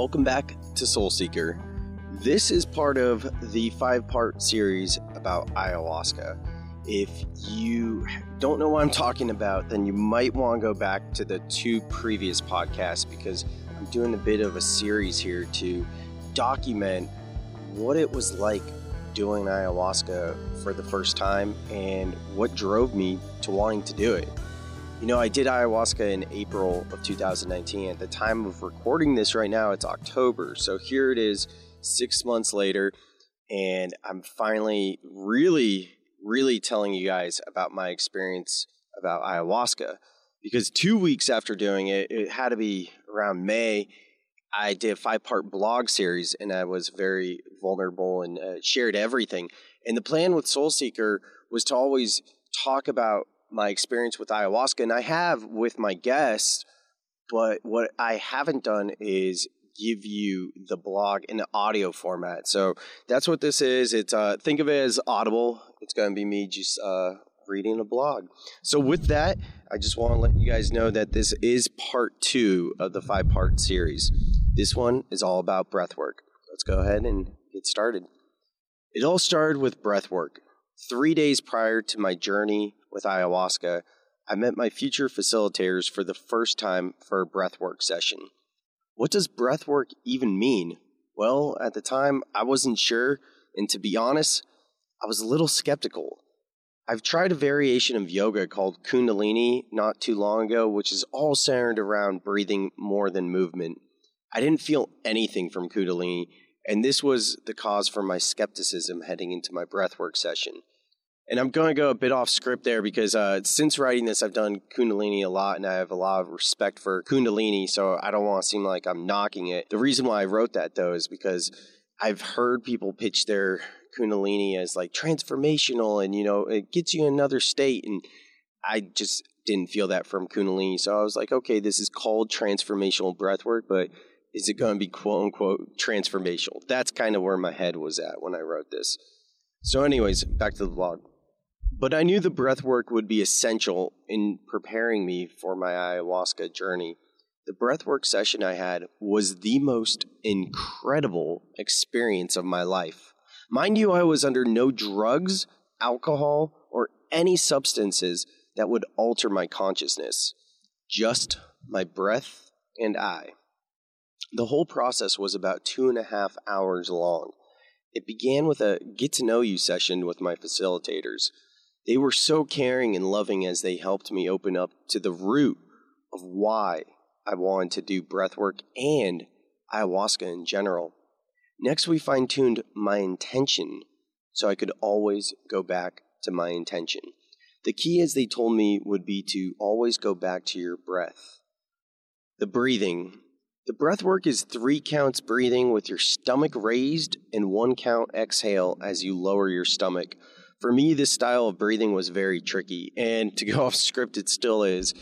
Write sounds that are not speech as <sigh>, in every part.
Welcome back to Soul Seeker. This is part of the five part series about ayahuasca. If you don't know what I'm talking about, then you might want to go back to the two previous podcasts because I'm doing a bit of a series here to document what it was like doing ayahuasca for the first time and what drove me to wanting to do it. You know, I did ayahuasca in April of 2019. At the time of recording this right now, it's October. So here it is, six months later, and I'm finally really, really telling you guys about my experience about ayahuasca. Because two weeks after doing it, it had to be around May. I did a five part blog series and I was very vulnerable and uh, shared everything. And the plan with Soul Seeker was to always talk about my experience with ayahuasca, and I have with my guests. But what I haven't done is give you the blog in the audio format. So that's what this is. It's uh, think of it as Audible. It's going to be me just uh, reading a blog. So with that, I just want to let you guys know that this is part two of the five part series. This one is all about breath work. Let's go ahead and get started. It all started with breath work. Three days prior to my journey with ayahuasca, I met my future facilitators for the first time for a breathwork session. What does breathwork even mean? Well, at the time, I wasn't sure, and to be honest, I was a little skeptical. I've tried a variation of yoga called Kundalini not too long ago, which is all centered around breathing more than movement. I didn't feel anything from Kundalini, and this was the cause for my skepticism heading into my breathwork session. And I'm going to go a bit off script there because uh, since writing this, I've done Kundalini a lot and I have a lot of respect for Kundalini. So I don't want to seem like I'm knocking it. The reason why I wrote that, though, is because I've heard people pitch their Kundalini as like transformational and, you know, it gets you in another state. And I just didn't feel that from Kundalini. So I was like, okay, this is called transformational breath work, but is it going to be quote unquote transformational? That's kind of where my head was at when I wrote this. So, anyways, back to the blog. But I knew the breath work would be essential in preparing me for my ayahuasca journey. The breathwork session I had was the most incredible experience of my life. Mind you, I was under no drugs, alcohol, or any substances that would alter my consciousness, just my breath and I. The whole process was about two and a half hours long. It began with a get to know you session with my facilitators. They were so caring and loving as they helped me open up to the root of why I wanted to do breathwork and ayahuasca in general. Next, we fine tuned my intention so I could always go back to my intention. The key, as they told me, would be to always go back to your breath. The breathing. The breath work is three counts breathing with your stomach raised and one count exhale as you lower your stomach for me, this style of breathing was very tricky. And to go <laughs> off script, it still is.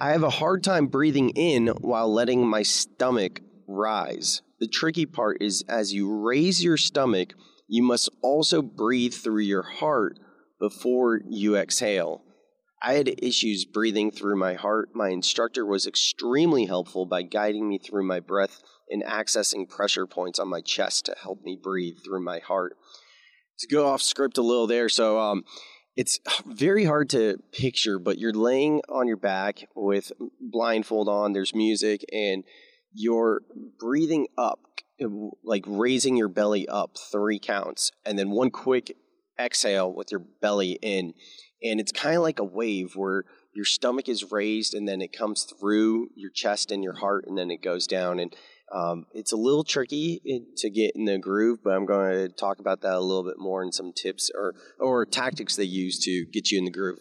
I have a hard time breathing in while letting my stomach rise. The tricky part is as you raise your stomach, you must also breathe through your heart before you exhale. I had issues breathing through my heart. My instructor was extremely helpful by guiding me through my breath and accessing pressure points on my chest to help me breathe through my heart to go off script a little there. So um, it's very hard to picture, but you're laying on your back with blindfold on. There's music, and you're breathing up, like raising your belly up three counts, and then one quick exhale with your belly in. And it's kind of like a wave where your stomach is raised and then it comes through your chest and your heart and then it goes down. And um, it's a little tricky to get in the groove, but I'm going to talk about that a little bit more and some tips or, or tactics they use to get you in the groove.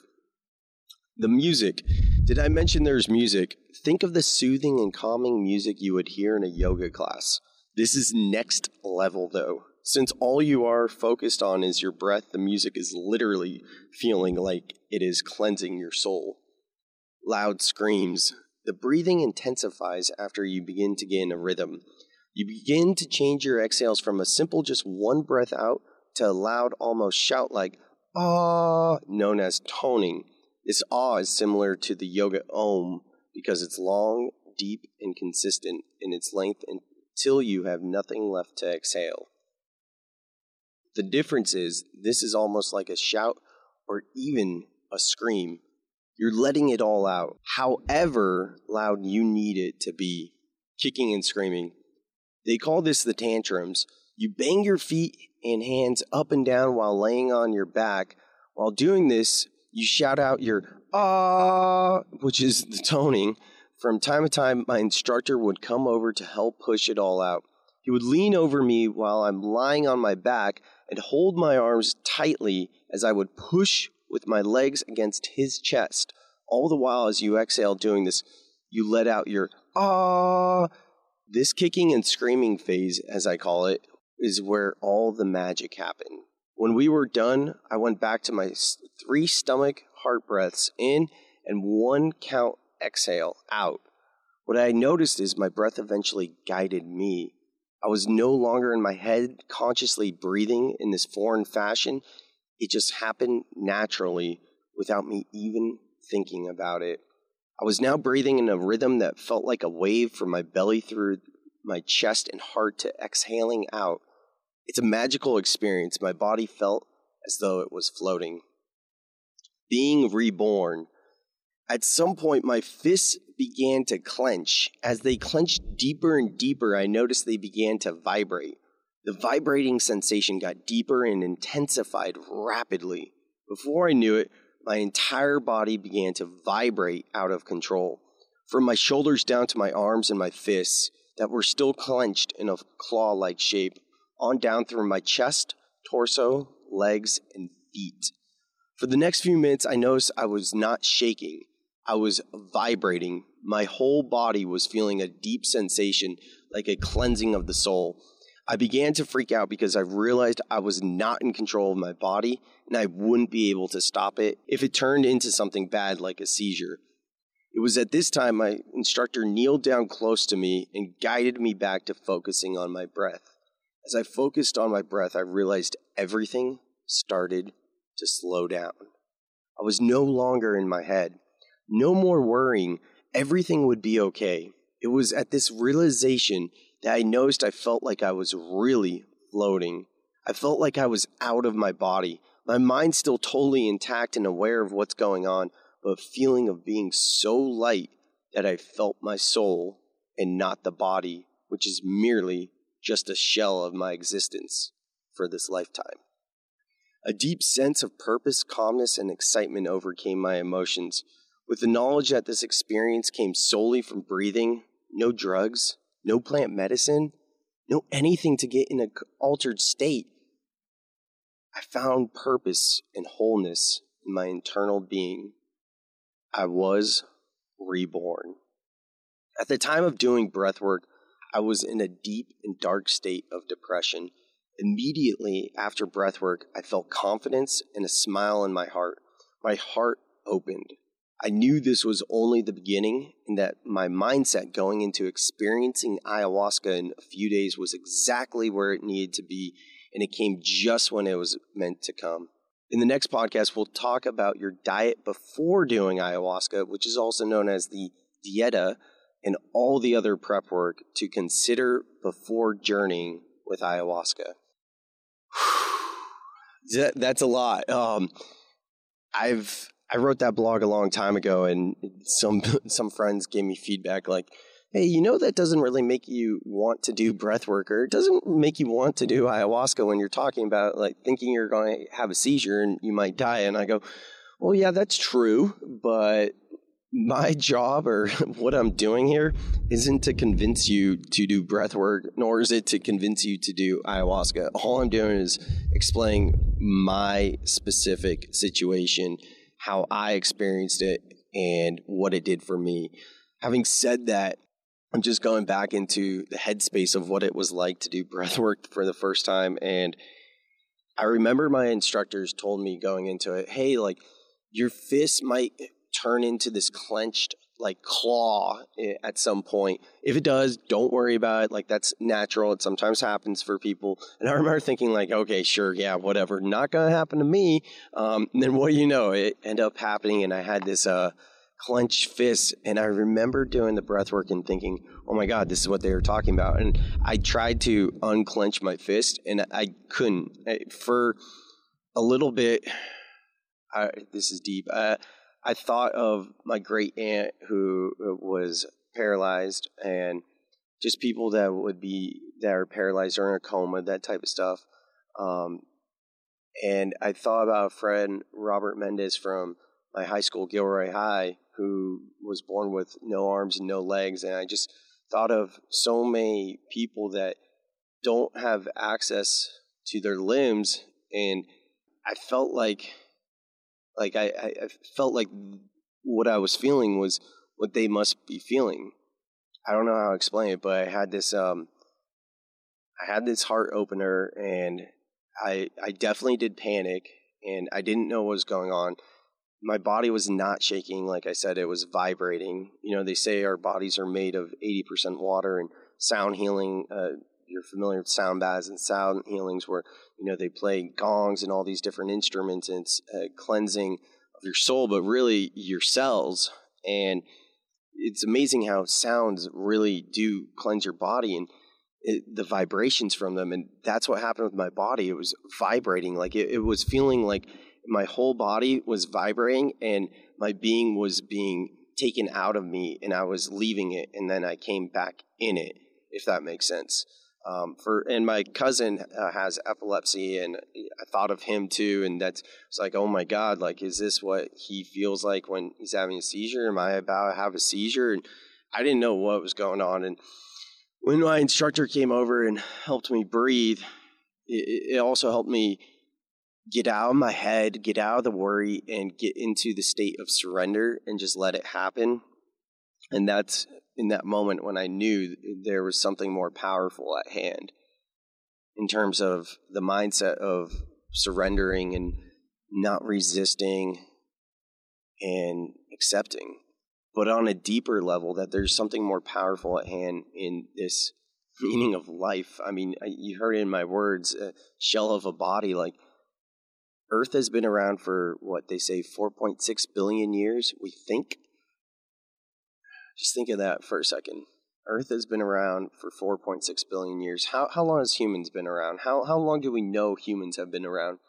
The music. Did I mention there's music? Think of the soothing and calming music you would hear in a yoga class. This is next level, though. Since all you are focused on is your breath, the music is literally feeling like it is cleansing your soul. Loud screams, the breathing intensifies after you begin to get in a rhythm. You begin to change your exhales from a simple just one breath out to a loud, almost shout like ah, known as toning. This ah is similar to the yoga om because it's long, deep, and consistent in its length until you have nothing left to exhale. The difference is this is almost like a shout or even a scream. You're letting it all out, however loud you need it to be, kicking and screaming. They call this the tantrums. You bang your feet and hands up and down while laying on your back. While doing this, you shout out your ah, which is the toning. From time to time, my instructor would come over to help push it all out. He would lean over me while I'm lying on my back and hold my arms tightly as I would push with my legs against his chest. All the while, as you exhale doing this, you let out your ah. This kicking and screaming phase, as I call it, is where all the magic happened. When we were done, I went back to my three stomach heart breaths in and one count exhale out. What I noticed is my breath eventually guided me. I was no longer in my head consciously breathing in this foreign fashion. It just happened naturally without me even thinking about it. I was now breathing in a rhythm that felt like a wave from my belly through my chest and heart to exhaling out. It's a magical experience. My body felt as though it was floating. Being reborn. At some point, my fists began to clench. As they clenched deeper and deeper, I noticed they began to vibrate. The vibrating sensation got deeper and intensified rapidly. Before I knew it, my entire body began to vibrate out of control. From my shoulders down to my arms and my fists that were still clenched in a claw like shape, on down through my chest, torso, legs, and feet. For the next few minutes, I noticed I was not shaking. I was vibrating. My whole body was feeling a deep sensation, like a cleansing of the soul. I began to freak out because I realized I was not in control of my body and I wouldn't be able to stop it if it turned into something bad like a seizure. It was at this time my instructor kneeled down close to me and guided me back to focusing on my breath. As I focused on my breath, I realized everything started to slow down. I was no longer in my head. No more worrying. Everything would be okay. It was at this realization I noticed I felt like I was really floating. I felt like I was out of my body. My mind still totally intact and aware of what's going on, but a feeling of being so light that I felt my soul and not the body, which is merely just a shell of my existence for this lifetime. A deep sense of purpose, calmness, and excitement overcame my emotions. With the knowledge that this experience came solely from breathing, no drugs, no plant medicine, no anything to get in an altered state, I found purpose and wholeness in my internal being. I was reborn. At the time of doing breath work, I was in a deep and dark state of depression. Immediately after breathwork, I felt confidence and a smile in my heart. My heart opened. I knew this was only the beginning and that my mindset going into experiencing ayahuasca in a few days was exactly where it needed to be, and it came just when it was meant to come. In the next podcast, we'll talk about your diet before doing ayahuasca, which is also known as the dieta, and all the other prep work to consider before journeying with ayahuasca. <sighs> that, that's a lot. Um, I've I wrote that blog a long time ago, and some <laughs> some friends gave me feedback like, "Hey, you know that doesn't really make you want to do breath work, or it doesn't make you want to do ayahuasca when you're talking about like thinking you're going to have a seizure and you might die." And I go, "Well, yeah, that's true, but my job or <laughs> what I'm doing here isn't to convince you to do breath work, nor is it to convince you to do ayahuasca. All I'm doing is explaining my specific situation, how I experienced it, and what it did for me. Having said that, I'm just going back into the headspace of what it was like to do breath <laughs> work for the first time. And I remember my instructors told me going into it, hey, like, your fist might turn into this clenched like claw at some point. If it does, don't worry about it. Like that's natural. It sometimes happens for people. And I remember thinking like, okay, sure, yeah, whatever. Not gonna happen to me. Um, then what do you know? It ended up happening, and I had this uh, clenched fist. And I remember doing the breath work and thinking, oh my God, this is what they were talking about. And I tried to unclench my fist and I couldn't. For a little bit, I, this is deep. Uh, I thought of my great aunt who was paralyzed and just people that would be that are paralyzed or in a coma, that type of stuff. Um, and I thought about a friend, Robert Mendez from my high school, Gilroy High, who was born with no arms and no legs. And I just thought of so many people that don't have access to their limbs. And I felt like, like I, I felt like what I was feeling was what they must be feeling. I don't know how to explain it, but I had this, um, I had this heart opener and I, I definitely did panic and I didn't know what was going on my body was not shaking. Like I said, it was vibrating. You know, they say our bodies are made of 80% water and sound healing. Uh, you're familiar with sound baths and sound healings where, you know, they play gongs and all these different instruments and it's a cleansing of your soul, but really your cells. And it's amazing how sounds really do cleanse your body and it, the vibrations from them. And that's what happened with my body. It was vibrating. Like it, it was feeling like my whole body was vibrating and my being was being taken out of me and I was leaving it and then I came back in it, if that makes sense. Um, for and my cousin uh, has epilepsy and I thought of him too and that's it's like oh my god like is this what he feels like when he's having a seizure? Am I about to have a seizure? And I didn't know what was going on. And when my instructor came over and helped me breathe it, it also helped me get out of my head, get out of the worry, and get into the state of surrender and just let it happen. And that's in that moment when I knew there was something more powerful at hand in terms of the mindset of surrendering and not resisting and accepting. But on a deeper level, that there's something more powerful at hand in this <laughs> meaning of life. I mean, you heard in my words, a shell of a body. Like, Earth has been around for what they say 4.6 billion years, we think. Just think of that for a second. Earth has been around for 4.6 billion years. How, how long has humans been around? How, how long do we know humans have been around?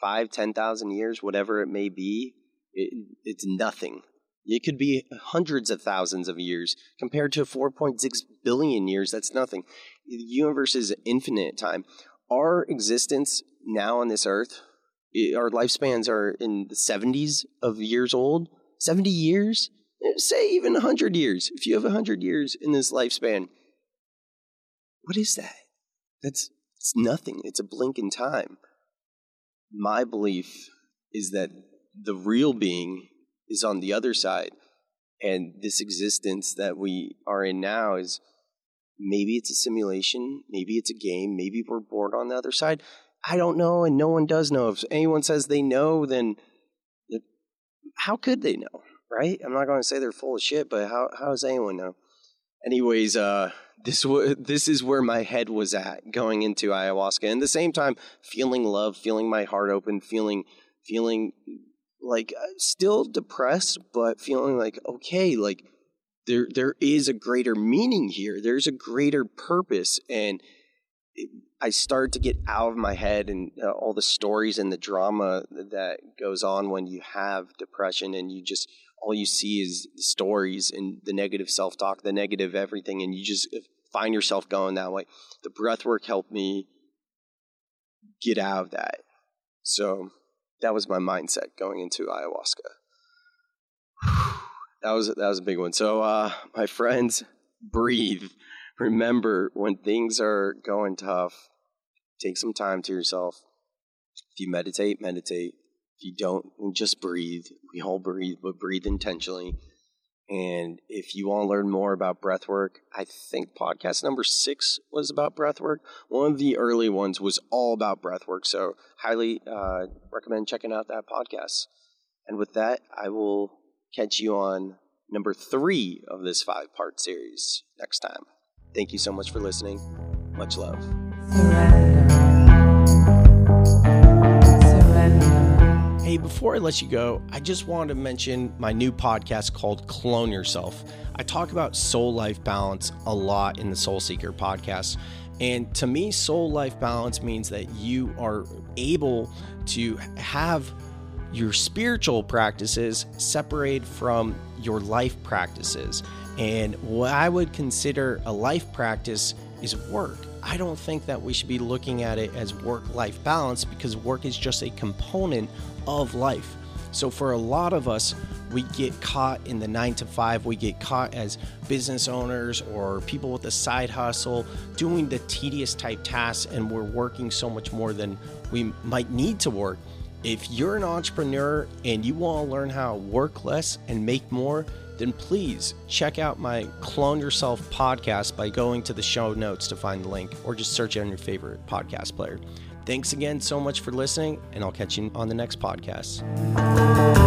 Five, 10,000 years, whatever it may be? It, it's nothing. It could be hundreds of thousands of years compared to 4.6 billion years. That's nothing. The universe is infinite time. Our existence now on this earth our lifespans are in the 70s of years old, 70 years, say even 100 years. If you have 100 years in this lifespan, what is that? That's it's nothing. It's a blink in time. My belief is that the real being is on the other side. And this existence that we are in now is maybe it's a simulation, maybe it's a game, maybe we're born on the other side. I don't know, and no one does know. If anyone says they know, then how could they know, right? I'm not going to say they're full of shit, but how how does anyone know? Anyways, uh, this w- this is where my head was at going into ayahuasca, and at the same time, feeling love, feeling my heart open, feeling feeling like uh, still depressed, but feeling like okay, like there there is a greater meaning here. There's a greater purpose, and I start to get out of my head and uh, all the stories and the drama that goes on when you have depression and you just all you see is stories and the negative self-talk, the negative everything and you just find yourself going that way. The breath work helped me get out of that. So that was my mindset going into ayahuasca. <sighs> that was that was a big one. So uh, my friends, breathe remember when things are going tough, take some time to yourself. If you meditate, meditate. If you don't, just breathe. We all breathe, but breathe intentionally. And if you want to learn more about breath work, I think podcast number six was about breath work. One of the early ones was all about breath work. So, highly uh, recommend checking out that podcast. And with that, I will catch you on number three of this five part series next time. Thank you so much for listening. Much love. Hey, before I let you go, I just wanted to mention my new podcast called Clone Yourself. I talk about soul life balance a lot in the Soul Seeker podcast. And to me, soul life balance means that you are able to have your spiritual practices separate from your life practices. And what I would consider a life practice is work. I don't think that we should be looking at it as work life balance because work is just a component of life. So, for a lot of us, we get caught in the nine to five, we get caught as business owners or people with a side hustle doing the tedious type tasks, and we're working so much more than we might need to work. If you're an entrepreneur and you want to learn how to work less and make more, then please check out my Clone Yourself podcast by going to the show notes to find the link or just search it on your favorite podcast player. Thanks again so much for listening, and I'll catch you on the next podcast.